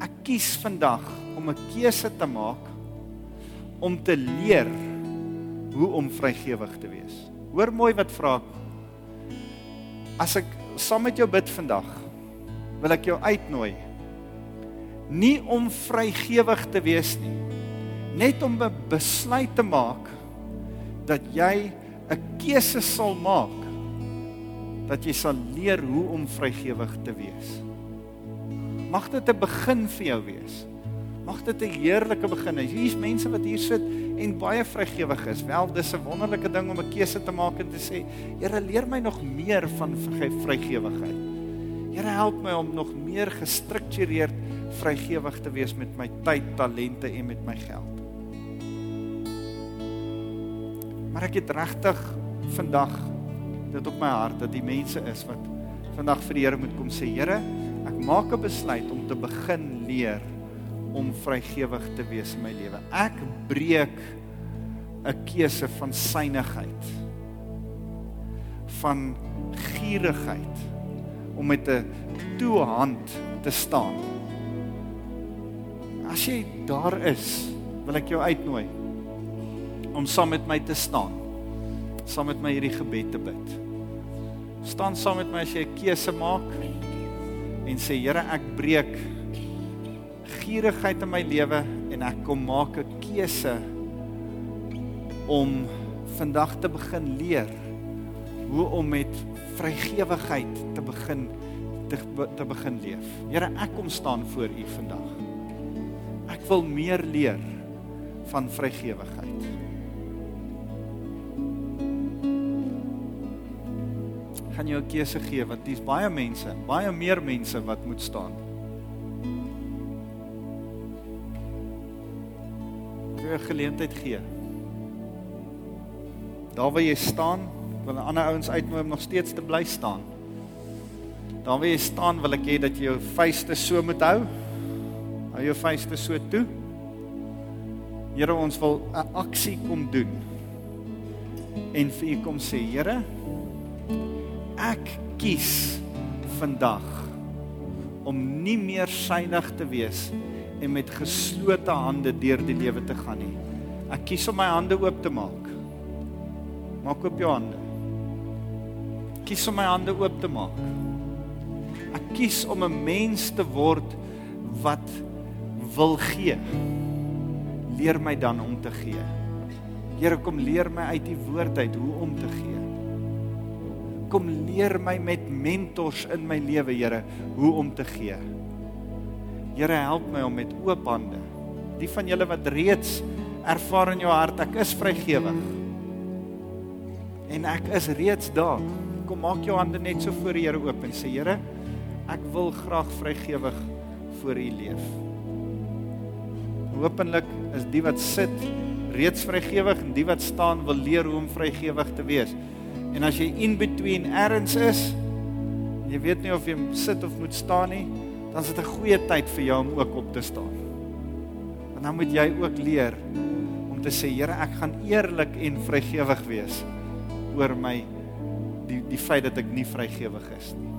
Ek kies vandag om 'n keuse te maak om te leer hoe om vrygewig te wees. Hoor mooi wat vra ek. As ek saam met jou bid vandag, wil ek jou uitnooi nie om vrygewig te wees nie, net om 'n besluit te maak dat jy 'n keuse sal maak dat jy sal leer hoe om vrygewig te wees. Mag dit 'n begin vir jou wees. Mag dit 'n heerlike begin wees. Hier's mense wat hier sit en baie vrygewig is. Wel, dis 'n wonderlike ding om 'n keuse te maak en te sê, Here, leer my nog meer van vrygewigheid. Here, help my om nog meer gestruktureerd vrygewig te wees met my tyd, talente en met my geld. Maar ek het regtig vandag dit op my hart dat die mense is wat vandag vir die Here moet kom sê Here, ek maak 'n besluit om te begin leer om vrygewig te wees in my lewe. Ek breek 'n keuse van synigheid van gierigheid om met 'n toe hand te staan. As jy daar is, wil ek jou uitnooi om saam met my te staan. Saam met my hierdie gebed te bid staan saam met my as jy 'n keuse maak en sê Here ek breek gierigheid in my lewe en ek kom maak 'n keuse om vandag te begin leer hoe om met vrygewigheid te begin te, te begin leef. Here ek kom staan voor U vandag. Ek wil meer leer van vrygewigheid. Gaan jou 'n keuse gee want dis baie mense, baie meer mense wat moet staan. Jy 'n geleentheid gee. Daar waar jy staan, wil ander ouens uitnooi om nog steeds te bly staan. Daar waar jy staan, wil ek hê dat jy jou vuiste so moet hou. Hou jou vuiste so toe. Here, ons wil 'n aksie kom doen. En vir u kom sê, Here, ek kies vandag om nie meer synig te wees en met geslote hande deur die lewe te gaan nie. Ek kies om my hande oop te maak. Maak oop jou hande. Kies om my hande oop te maak. Ek kies om 'n mens te word wat wil gee. Leer my dan om te gee. Here kom leer my uit die woord uit hoe om te gee kom leer my met mentors in my lewe, Here, hoe om te gee. Here, help my om met oop hande. Die van julle wat reeds ervaar in jou hart ek is vrygewig. En ek is reeds daar. Kom maak jou hande net so voor die Here oop en sê Here, ek wil graag vrygewig voor U leef. Hoopelik is die wat sit reeds vrygewig en die wat staan wil leer hoe om vrygewig te wees. En as jy in between errands is, jy weet nie of jy sit of moet staan nie, dan is dit 'n goeie tyd vir jou om ook op te staan. Want dan moet jy ook leer om te sê, Here, ek gaan eerlik en vrygewig wees oor my die die feit dat ek nie vrygewig is nie.